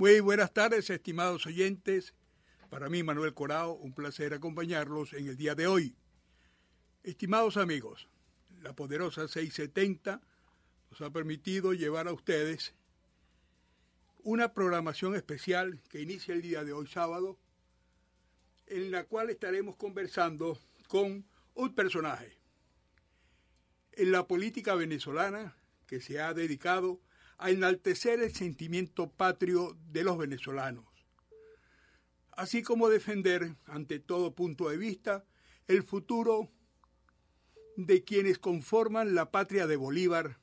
Muy buenas tardes, estimados oyentes. Para mí, Manuel Corao, un placer acompañarlos en el día de hoy. Estimados amigos, la poderosa 670 nos ha permitido llevar a ustedes una programación especial que inicia el día de hoy sábado, en la cual estaremos conversando con un personaje en la política venezolana que se ha dedicado a enaltecer el sentimiento patrio de los venezolanos, así como defender, ante todo punto de vista, el futuro de quienes conforman la patria de Bolívar,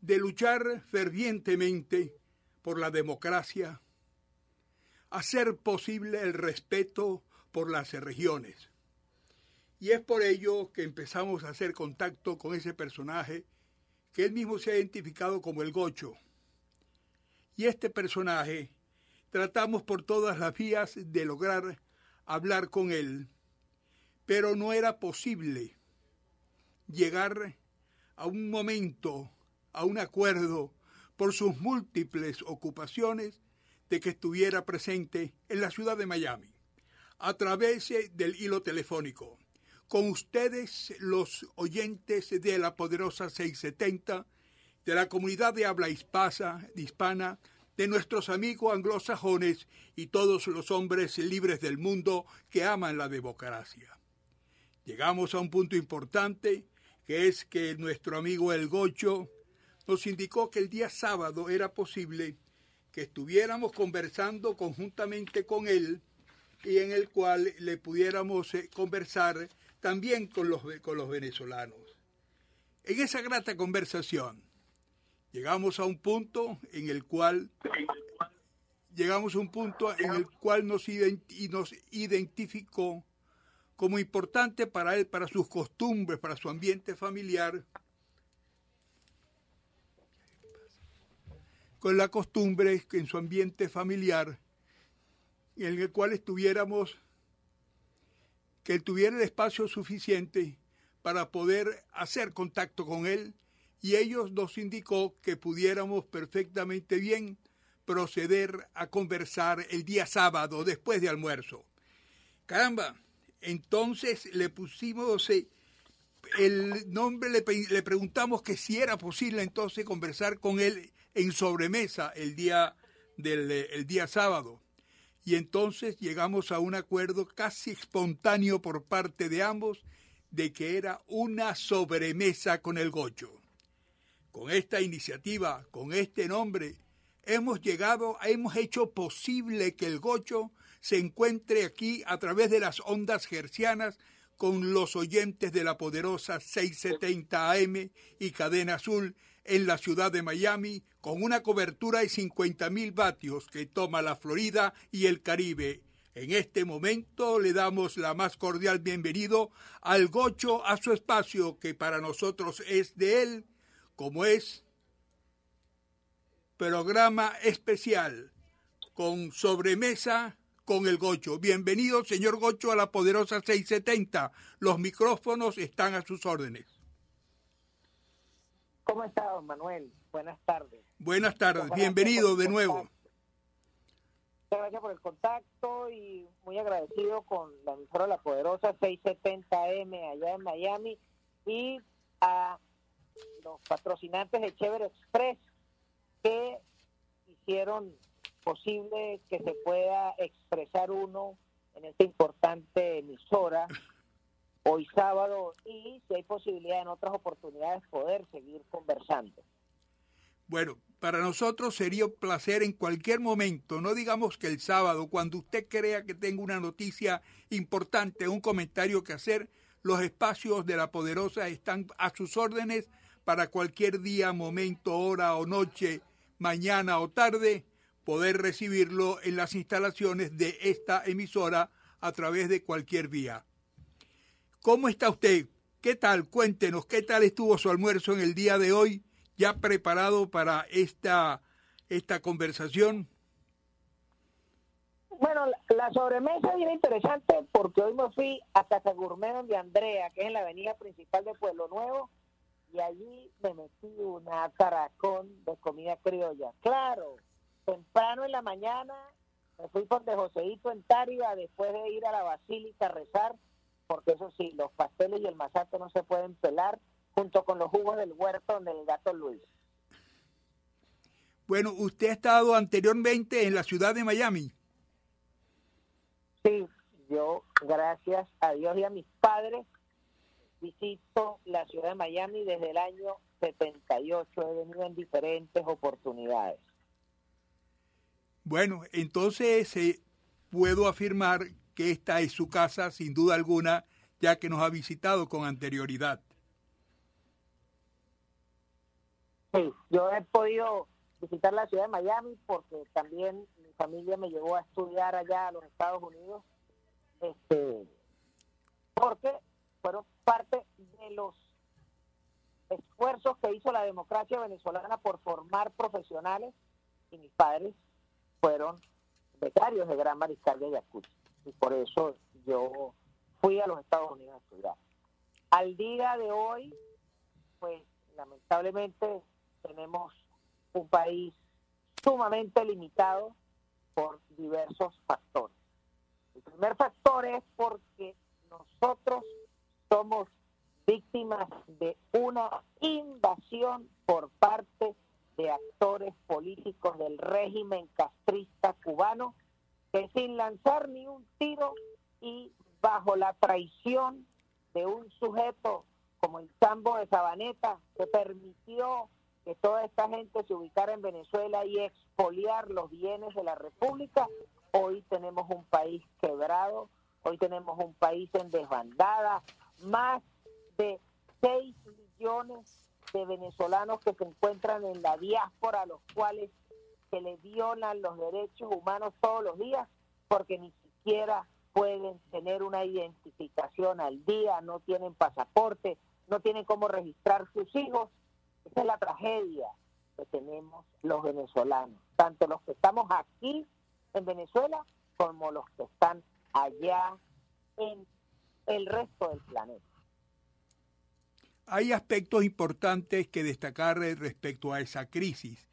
de luchar fervientemente por la democracia, hacer posible el respeto por las regiones. Y es por ello que empezamos a hacer contacto con ese personaje que él mismo se ha identificado como el Gocho. Y este personaje tratamos por todas las vías de lograr hablar con él, pero no era posible llegar a un momento, a un acuerdo, por sus múltiples ocupaciones, de que estuviera presente en la ciudad de Miami, a través del hilo telefónico con ustedes los oyentes de la poderosa 670, de la comunidad de habla hispana, de nuestros amigos anglosajones y todos los hombres libres del mundo que aman la democracia. Llegamos a un punto importante, que es que nuestro amigo El Gocho nos indicó que el día sábado era posible que estuviéramos conversando conjuntamente con él y en el cual le pudiéramos eh, conversar también con los, con los venezolanos. En esa grata conversación llegamos a un punto en el cual llegamos a un punto en el cual nos, nos identificó como importante para él, para sus costumbres, para su ambiente familiar, con la costumbre en su ambiente familiar, en el cual estuviéramos que él tuviera el espacio suficiente para poder hacer contacto con él y ellos nos indicó que pudiéramos perfectamente bien proceder a conversar el día sábado después de almuerzo. Caramba, entonces le pusimos eh, el nombre, le, le, preguntamos que si era posible entonces conversar con él en sobremesa el día del el día sábado y entonces llegamos a un acuerdo casi espontáneo por parte de ambos de que era una sobremesa con el gocho. Con esta iniciativa, con este nombre, hemos llegado, hemos hecho posible que el gocho se encuentre aquí a través de las ondas gercianas con los oyentes de la poderosa 670 AM y Cadena Azul en la ciudad de Miami con una cobertura de 50.000 vatios que toma la Florida y el Caribe. En este momento le damos la más cordial bienvenido al Gocho a su espacio que para nosotros es de él, como es programa especial con sobremesa con el Gocho. Bienvenido, señor Gocho, a la poderosa 670. Los micrófonos están a sus órdenes. ¿Cómo está, don Manuel? Buenas tardes. Buenas tardes, bienvenido de nuevo. Muchas gracias por el contacto y muy agradecido con la emisora La Poderosa 670M allá en Miami y a los patrocinantes de Chévere Express que hicieron posible que se pueda expresar uno en esta importante emisora hoy sábado y si hay posibilidad en otras oportunidades poder seguir conversando. Bueno, para nosotros sería un placer en cualquier momento, no digamos que el sábado, cuando usted crea que tenga una noticia importante, un comentario que hacer, los espacios de la poderosa están a sus órdenes para cualquier día, momento, hora o noche, mañana o tarde, poder recibirlo en las instalaciones de esta emisora a través de cualquier vía. ¿Cómo está usted? ¿Qué tal? Cuéntenos, ¿qué tal estuvo su almuerzo en el día de hoy? ¿Ya preparado para esta, esta conversación? Bueno, la sobremesa viene interesante porque hoy me fui a Casa Gourmet de Andrea, que es en la avenida principal de Pueblo Nuevo, y allí me metí una caracón de comida criolla. Claro, temprano en la mañana me fui con de Joseito en Tárida después de ir a la basílica a rezar, porque eso sí, los pasteles y el masato no se pueden pelar junto con los jugos del huerto del gato Luis. Bueno, usted ha estado anteriormente en la ciudad de Miami. Sí, yo, gracias a Dios y a mis padres, visito la ciudad de Miami desde el año 78. He venido en diferentes oportunidades. Bueno, entonces eh, puedo afirmar que esta es su casa, sin duda alguna, ya que nos ha visitado con anterioridad. Sí, yo he podido visitar la ciudad de Miami porque también mi familia me llevó a estudiar allá a los Estados Unidos, este, porque fueron parte de los esfuerzos que hizo la democracia venezolana por formar profesionales y mis padres fueron becarios de Gran Mariscal de Ayacucho y por eso yo fui a los Estados Unidos a estudiar. Al día de hoy, pues lamentablemente tenemos un país sumamente limitado por diversos factores. El primer factor es porque nosotros somos víctimas de una invasión por parte de actores políticos del régimen castrista cubano que sin lanzar ni un tiro y bajo la traición de un sujeto como el Sambo de Sabaneta que permitió que toda esta gente se ubicara en Venezuela y expoliar los bienes de la República, hoy tenemos un país quebrado, hoy tenemos un país en desbandada, más de 6 millones de venezolanos que se encuentran en la diáspora, los cuales se les violan los derechos humanos todos los días, porque ni siquiera pueden tener una identificación al día, no tienen pasaporte, no tienen cómo registrar sus hijos. Esa es la tragedia que tenemos los venezolanos, tanto los que estamos aquí en Venezuela como los que están allá en el resto del planeta. Hay aspectos importantes que destacar respecto a esa crisis,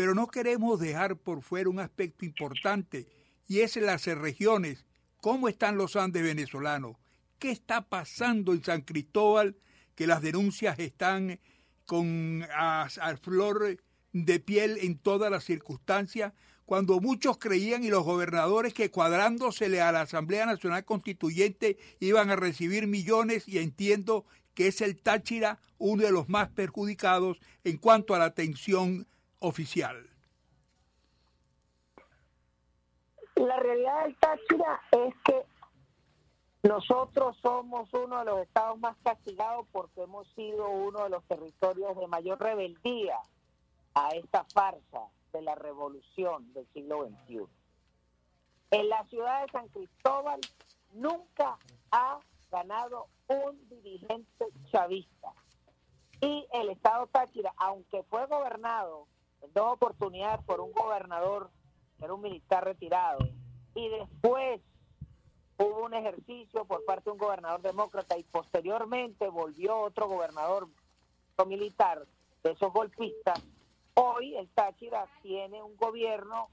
pero no queremos dejar por fuera un aspecto importante y es las regiones. ¿Cómo están los Andes venezolanos? ¿Qué está pasando en San Cristóbal? Que las denuncias están con a, flor de piel en todas las circunstancias, cuando muchos creían y los gobernadores que cuadrándosele a la Asamblea Nacional Constituyente iban a recibir millones y entiendo que es el Táchira uno de los más perjudicados en cuanto a la atención oficial. La realidad del Táchira es que nosotros somos uno de los estados más castigados porque hemos sido uno de los territorios de mayor rebeldía a esta farsa de la revolución del siglo XXI. En la ciudad de San Cristóbal nunca ha ganado un dirigente chavista. Y el Estado Táchira, aunque fue gobernado dos oportunidades por un gobernador, era un militar retirado, y después hubo un ejercicio por parte de un gobernador demócrata y posteriormente volvió otro gobernador militar de esos golpistas, hoy el Táchira tiene un gobierno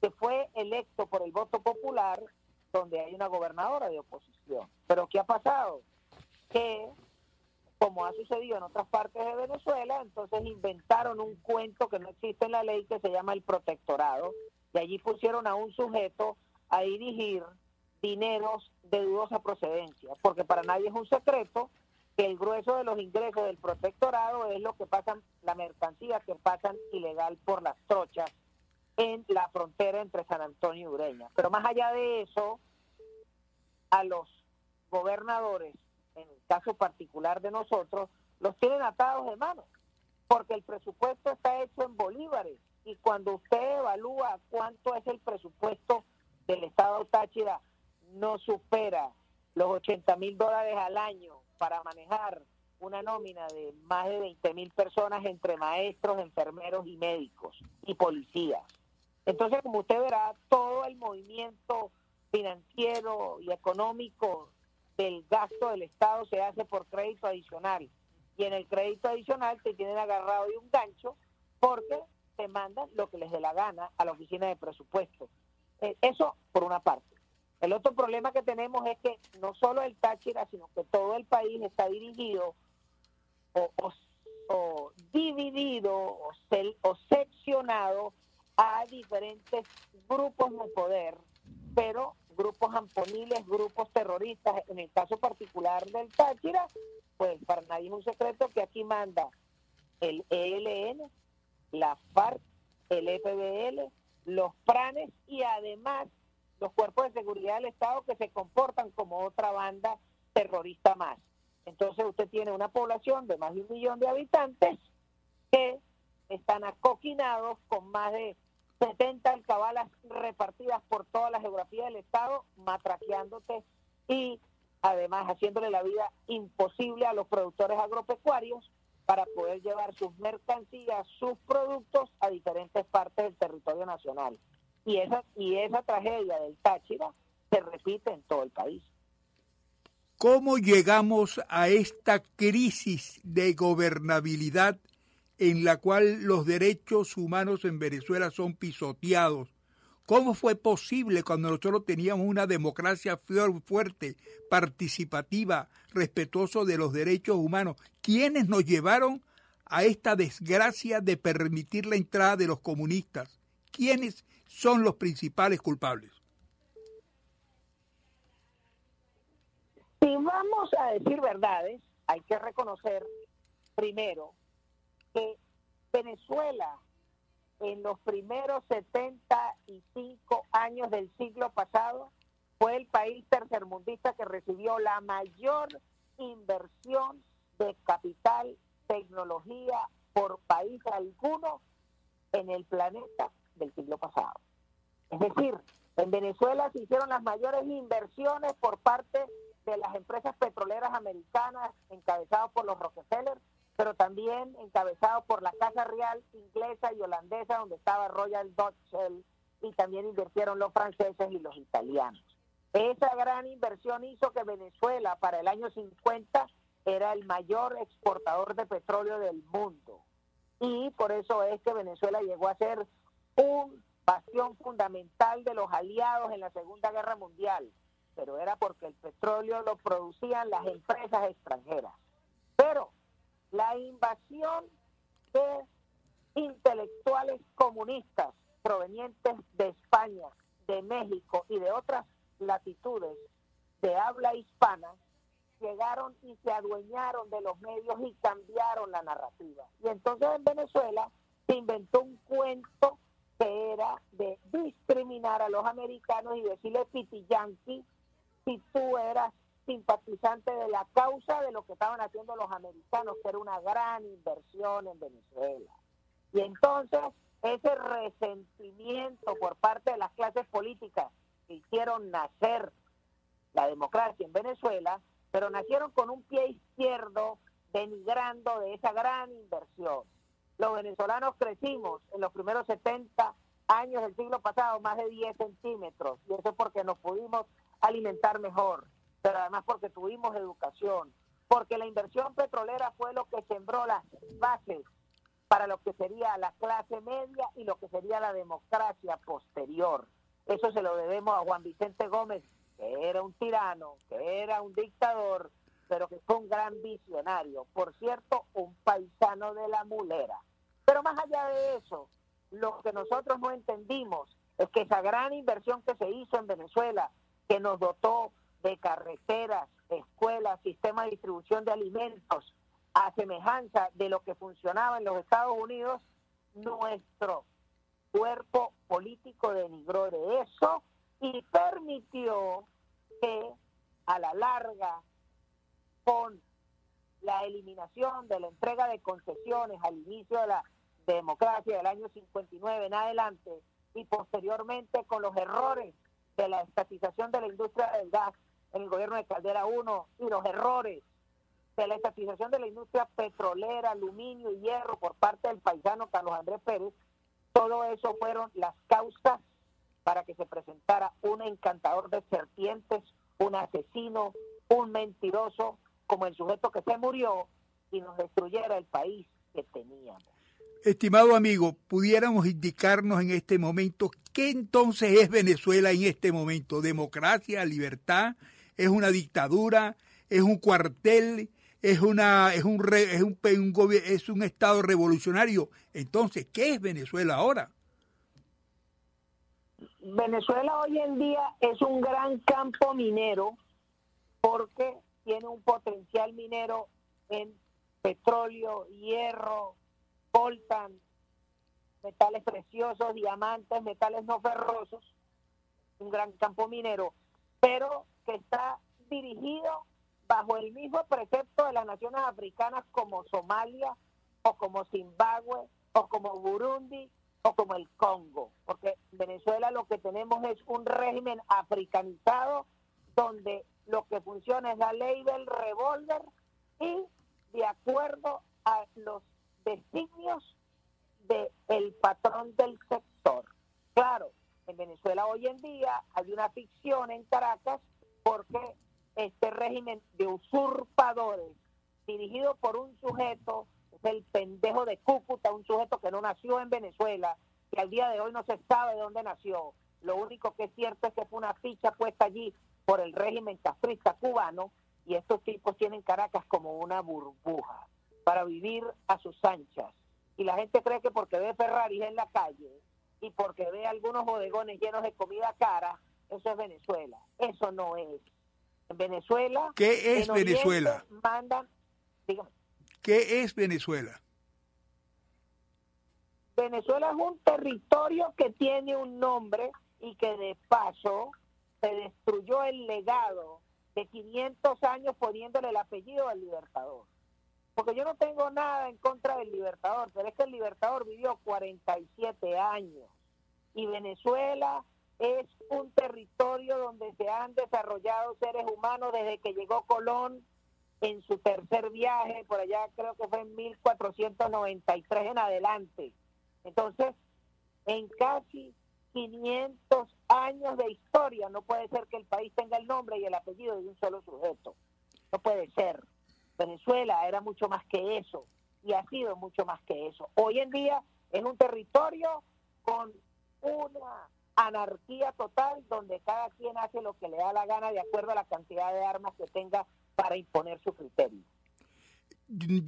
que fue electo por el voto popular donde hay una gobernadora de oposición. Pero ¿qué ha pasado? Que, como ha sucedido en otras partes de Venezuela, entonces inventaron un cuento que no existe en la ley que se llama el protectorado, y allí pusieron a un sujeto a dirigir dineros de dudosa procedencia, porque para nadie es un secreto que el grueso de los ingresos del protectorado es lo que pasan, la mercancía que pasan ilegal por las trochas en la frontera entre San Antonio y Ureña. Pero más allá de eso, a los gobernadores, en el caso particular de nosotros, los tienen atados de mano, porque el presupuesto está hecho en bolívares y cuando usted evalúa cuánto es el presupuesto del Estado Táchira, no supera los 80 mil dólares al año para manejar una nómina de más de 20 mil personas entre maestros, enfermeros y médicos y policías. Entonces, como usted verá, todo el movimiento financiero y económico del gasto del Estado se hace por crédito adicional. Y en el crédito adicional te tienen agarrado de un gancho porque se mandan lo que les dé la gana a la oficina de presupuesto. Eh, eso por una parte. El otro problema que tenemos es que no solo el Táchira, sino que todo el país está dirigido o, dividido o, o seccionado a diferentes grupos de poder, pero grupos amponiles, grupos terroristas. En el caso particular del Táchira, pues para nadie es un secreto que aquí manda el ELN, la FARC, el FBL, los PRANES y además los cuerpos de seguridad del Estado que se comportan como otra banda terrorista más. Entonces usted tiene una población de más de un millón de habitantes que están acoquinados con más de 70 alcabalas repartidas por toda la geografía del Estado, matraqueándote y además haciéndole la vida imposible a los productores agropecuarios para poder llevar sus mercancías, sus productos a diferentes partes del territorio nacional. Y esa, y esa tragedia del Táchira se repite en todo el país. ¿Cómo llegamos a esta crisis de gobernabilidad en la cual los derechos humanos en Venezuela son pisoteados. ¿Cómo fue posible cuando nosotros teníamos una democracia fuerte, participativa, respetuoso de los derechos humanos? ¿Quiénes nos llevaron a esta desgracia de permitir la entrada de los comunistas? ¿Quiénes son los principales culpables? Si vamos a decir verdades, hay que reconocer primero que Venezuela en los primeros 75 años del siglo pasado fue el país tercermundista que recibió la mayor inversión de capital, tecnología por país alguno en el planeta del siglo pasado. Es decir, en Venezuela se hicieron las mayores inversiones por parte de las empresas petroleras americanas encabezadas por los Rockefeller pero también encabezado por la Casa Real inglesa y holandesa, donde estaba Royal Dutch Shell, y también invirtieron los franceses y los italianos. Esa gran inversión hizo que Venezuela para el año 50 era el mayor exportador de petróleo del mundo. Y por eso es que Venezuela llegó a ser un bastión fundamental de los aliados en la Segunda Guerra Mundial. Pero era porque el petróleo lo producían las empresas extranjeras. Pero la invasión de intelectuales comunistas provenientes de España, de México y de otras latitudes de habla hispana llegaron y se adueñaron de los medios y cambiaron la narrativa. Y entonces en Venezuela se inventó un cuento que era de discriminar a los americanos y decirle piti yankee si tú eras simpatizante de la causa de lo que estaban haciendo los americanos, que era una gran inversión en Venezuela. Y entonces ese resentimiento por parte de las clases políticas que hicieron nacer la democracia en Venezuela, pero nacieron con un pie izquierdo denigrando de esa gran inversión. Los venezolanos crecimos en los primeros 70 años del siglo pasado más de 10 centímetros, y eso es porque nos pudimos alimentar mejor pero además porque tuvimos educación, porque la inversión petrolera fue lo que sembró las bases para lo que sería la clase media y lo que sería la democracia posterior. Eso se lo debemos a Juan Vicente Gómez, que era un tirano, que era un dictador, pero que fue un gran visionario. Por cierto, un paisano de la mulera. Pero más allá de eso, lo que nosotros no entendimos es que esa gran inversión que se hizo en Venezuela, que nos dotó de carreteras, escuelas, sistema de distribución de alimentos, a semejanza de lo que funcionaba en los Estados Unidos, nuestro cuerpo político denigró de eso y permitió que a la larga, con la eliminación de la entrega de concesiones al inicio de la democracia del año 59 en adelante y posteriormente con los errores de la estatización de la industria del gas en el gobierno de Caldera 1 y los errores de la estatización de la industria petrolera, aluminio y hierro por parte del paisano Carlos Andrés Pérez, todo eso fueron las causas para que se presentara un encantador de serpientes, un asesino, un mentiroso, como el sujeto que se murió y nos destruyera el país que teníamos. Estimado amigo, pudiéramos indicarnos en este momento qué entonces es Venezuela en este momento. Democracia, libertad, es una dictadura, es un cuartel, es una es un es un, es un estado revolucionario. Entonces, ¿qué es Venezuela ahora? Venezuela hoy en día es un gran campo minero porque tiene un potencial minero en petróleo, hierro, coltan, metales preciosos, diamantes, metales no ferrosos, un gran campo minero, pero que está dirigido bajo el mismo precepto de las naciones africanas como Somalia o como Zimbabue o como Burundi o como el Congo, porque en Venezuela lo que tenemos es un régimen africanizado donde lo que funciona es la ley del revólver y de acuerdo a los designios del el patrón del sector. Claro, en Venezuela hoy en día hay una ficción en Caracas porque este régimen de usurpadores dirigido por un sujeto, es el pendejo de Cúcuta, un sujeto que no nació en Venezuela, que al día de hoy no se sabe de dónde nació. Lo único que es cierto es que fue una ficha puesta allí por el régimen castrista cubano y estos tipos tienen Caracas como una burbuja para vivir a sus anchas. Y la gente cree que porque ve Ferrari en la calle y porque ve algunos bodegones llenos de comida cara, eso es Venezuela. Eso no es. En Venezuela. ¿Qué es Venezuela? Mandan, ¿Qué es Venezuela? Venezuela es un territorio que tiene un nombre y que de paso se destruyó el legado de 500 años poniéndole el apellido al libertador. Porque yo no tengo nada en contra del libertador, pero es que el libertador vivió 47 años y Venezuela es un territorio donde se han desarrollado seres humanos desde que llegó Colón en su tercer viaje, por allá creo que fue en 1493 en adelante. Entonces, en casi 500 años de historia no puede ser que el país tenga el nombre y el apellido de un solo sujeto. No puede ser. Venezuela era mucho más que eso y ha sido mucho más que eso. Hoy en día es un territorio con una anarquía total donde cada quien hace lo que le da la gana de acuerdo a la cantidad de armas que tenga para imponer su criterio.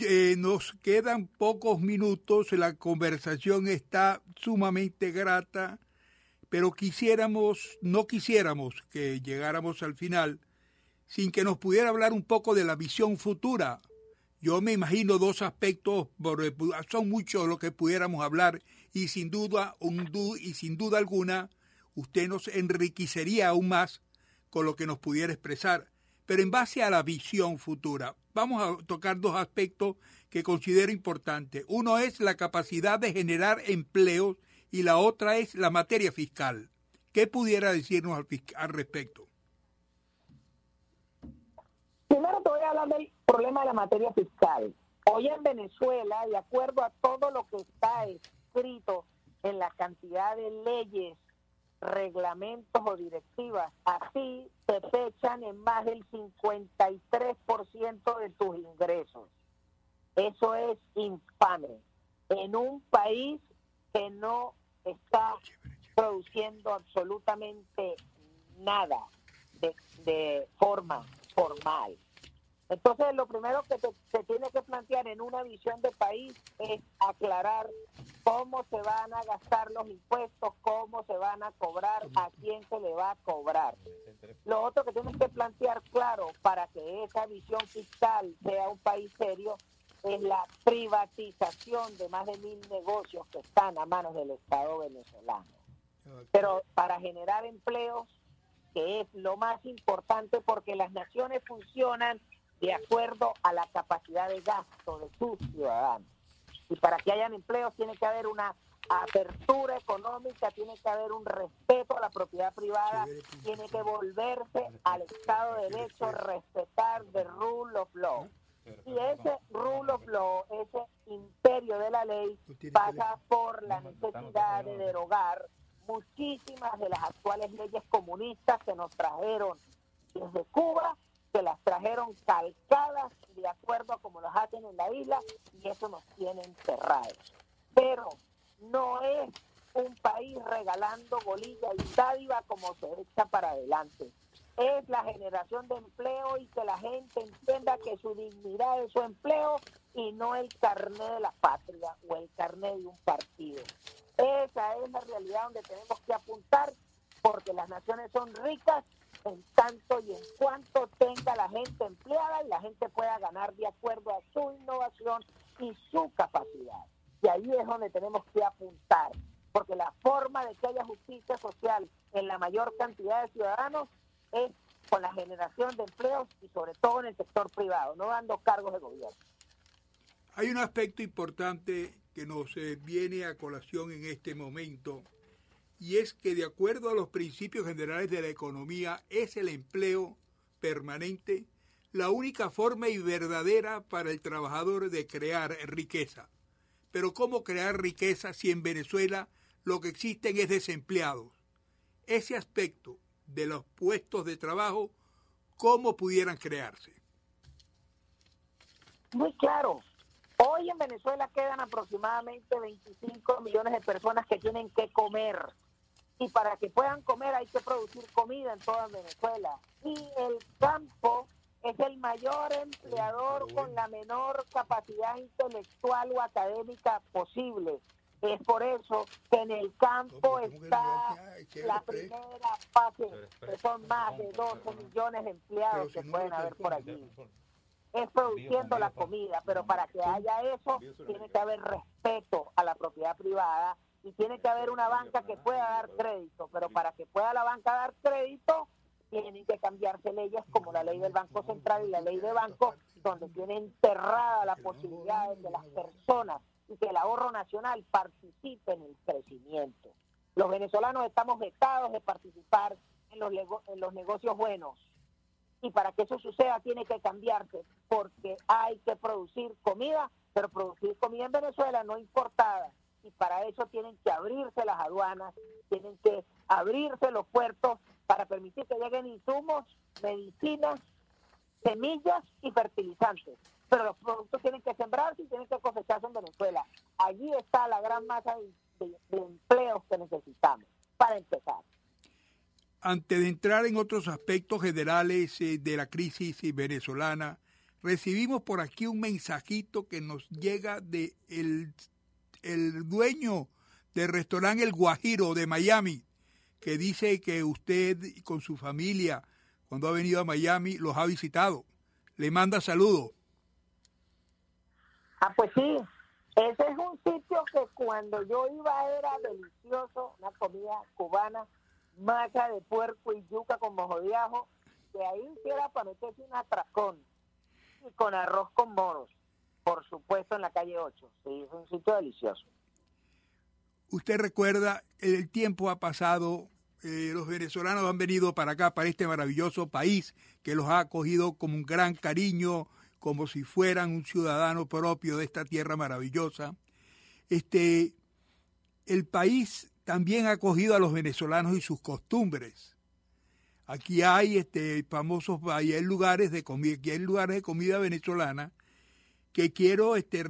Eh, nos quedan pocos minutos, la conversación está sumamente grata, pero quisiéramos, no quisiéramos que llegáramos al final sin que nos pudiera hablar un poco de la visión futura. Yo me imagino dos aspectos, son muchos los que pudiéramos hablar y sin duda, un, y sin duda alguna, usted nos enriquecería aún más con lo que nos pudiera expresar. Pero en base a la visión futura, vamos a tocar dos aspectos que considero importantes. Uno es la capacidad de generar empleos y la otra es la materia fiscal. ¿Qué pudiera decirnos al respecto? Primero te voy a hablar del problema de la materia fiscal. Hoy en Venezuela, de acuerdo a todo lo que está escrito en la cantidad de leyes reglamentos o directivas, así te fechan en más del 53% de tus ingresos. Eso es infame. En un país que no está produciendo absolutamente nada de, de forma formal. Entonces, lo primero que se tiene que plantear en una visión de país es aclarar cómo se van a gastar los impuestos, cómo se van a cobrar, a quién se le va a cobrar. Lo otro que tienes que plantear claro para que esa visión fiscal sea un país serio es la privatización de más de mil negocios que están a manos del Estado venezolano. Pero para generar empleos, que es lo más importante porque las naciones funcionan de acuerdo a la capacidad de gasto de sus ciudadanos. Y para que hayan empleos tiene que haber una apertura económica, tiene que haber un respeto a la propiedad privada, tiene que volverse al Estado de Derecho, respetar the rule of law. Y ese rule of law, ese imperio de la ley, pasa por la necesidad de derogar muchísimas de las actuales leyes comunistas que nos trajeron desde Cuba que las trajeron calcadas de acuerdo a como las hacen en la isla y eso nos tiene encerrados. pero no es un país regalando bolilla y dádiva como se echa para adelante. Es la generación de empleo y que la gente entienda que su dignidad es su empleo y no el carné de la patria o el carné de un partido. Esa es la realidad donde tenemos que apuntar porque las naciones son ricas en tanto y en cuanto tenga la gente empleada y la gente pueda ganar de acuerdo a su innovación y su capacidad. Y ahí es donde tenemos que apuntar, porque la forma de que haya justicia social en la mayor cantidad de ciudadanos es con la generación de empleos y sobre todo en el sector privado, no dando cargos de gobierno. Hay un aspecto importante que nos eh, viene a colación en este momento y es que de acuerdo a los principios generales de la economía es el empleo permanente la única forma y verdadera para el trabajador de crear riqueza. Pero ¿cómo crear riqueza si en Venezuela lo que existen es desempleados? Ese aspecto de los puestos de trabajo, ¿cómo pudieran crearse? Muy claro. Hoy en Venezuela quedan aproximadamente 25 millones de personas que tienen que comer. Y para que puedan comer hay que producir comida en toda Venezuela. Y el campo es el mayor empleador con la menor capacidad intelectual o académica posible. Es por eso que en el campo está la primera fase, que son más de 12 millones de empleados que pueden haber por allí. Es produciendo la comida, pero para que haya eso tiene que haber respeto a la propiedad privada y tiene que haber una banca que pueda dar crédito, pero para que pueda la banca dar crédito tienen que cambiarse leyes como la ley del Banco Central y la ley de banco, donde tiene enterrada la posibilidad de que las personas y que el ahorro nacional participe en el crecimiento. Los venezolanos estamos vetados de participar en los, en los negocios buenos. Y para que eso suceda tiene que cambiarse, porque hay que producir comida, pero producir comida en Venezuela no importada. Y para eso tienen que abrirse las aduanas, tienen que abrirse los puertos para permitir que lleguen insumos, medicinas, semillas y fertilizantes. Pero los productos tienen que sembrarse y tienen que cosecharse en Venezuela. Allí está la gran masa de, empleos que necesitamos, para empezar. Antes de entrar en otros aspectos generales eh, de la crisis venezolana, recibimos por aquí un mensajito que nos llega de el, dueño del restaurante El Guajiro de Miami, que dice que usted con su familia, cuando ha venido a Miami, los ha visitado. Le manda saludos. Ah, pues sí. Ese es un sitio que cuando yo iba era delicioso, una comida cubana, macha de puerco y yuca con mojo de ajo, que ahí hiciera para meterse un atracón y con arroz con moros, por supuesto en la calle 8. Sí, es un sitio delicioso. Usted recuerda, el tiempo ha pasado, eh, los venezolanos han venido para acá, para este maravilloso país que los ha acogido con un gran cariño, como si fueran un ciudadano propio de esta tierra maravillosa. Este, el país también ha acogido a los venezolanos y sus costumbres. Aquí hay este, famosos, hay lugares de comida, hay lugares de comida venezolana que quiero, este,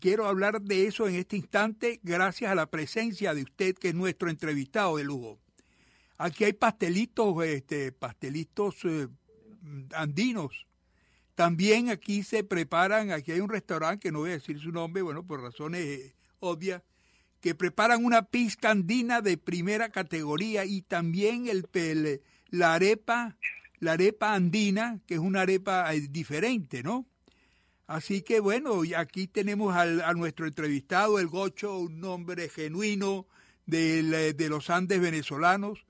quiero hablar de eso en este instante gracias a la presencia de usted, que es nuestro entrevistado de lujo. Aquí hay pastelitos, este, pastelitos eh, andinos. También aquí se preparan, aquí hay un restaurante que no voy a decir su nombre, bueno, por razones eh, obvias, que preparan una pizca andina de primera categoría y también el, la arepa, la arepa andina, que es una arepa eh, diferente, ¿no? Así que bueno, aquí tenemos a nuestro entrevistado, el Gocho, un hombre genuino de, de los Andes venezolanos,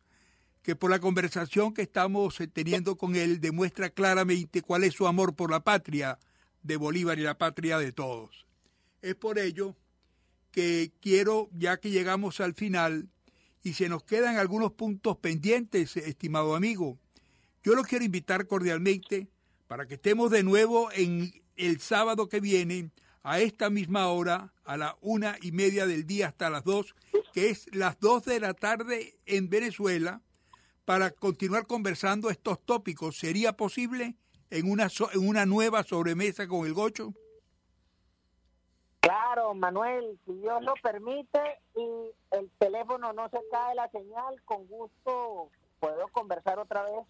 que por la conversación que estamos eh, teniendo con él demuestra claramente cuál es su amor por la patria de Bolívar y la patria de todos. Es por ello que quiero, ya que llegamos al final y se nos quedan algunos puntos pendientes, estimado amigo, yo lo quiero invitar cordialmente para que estemos de nuevo en el sábado que viene a esta misma hora, a la una y media del día hasta las dos, que es las dos de la tarde en Venezuela, para continuar conversando estos tópicos. ¿Sería posible en una, en una nueva sobremesa con el gocho? Claro, Manuel, si Dios lo permite y el teléfono no se cae la señal, con gusto puedo conversar otra vez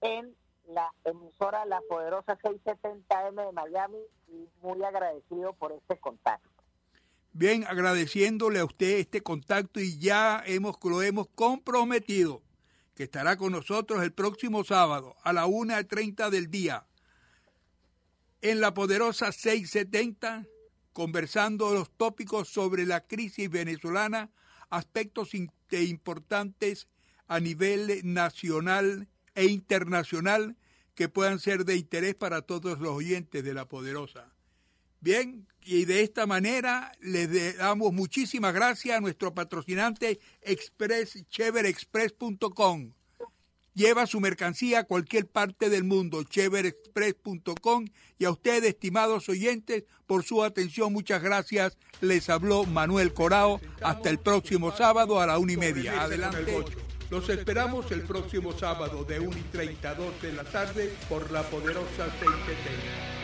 en la emisora La Poderosa 670M de Miami y muy agradecido por este contacto. Bien, agradeciéndole a usted este contacto y ya hemos, lo hemos comprometido que estará con nosotros el próximo sábado a la 1.30 del día en La Poderosa 670 conversando los tópicos sobre la crisis venezolana, aspectos importantes a nivel nacional e internacional que puedan ser de interés para todos los oyentes de La Poderosa. Bien, y de esta manera le damos muchísimas gracias a nuestro patrocinante Express, Lleva su mercancía a cualquier parte del mundo, cheverexpress.com. Y a ustedes, estimados oyentes, por su atención, muchas gracias. Les habló Manuel Corao. Hasta el próximo sábado a la una y media. Adelante. Los esperamos el próximo sábado de 1 y 30 a 2 de la tarde por la poderosa 670.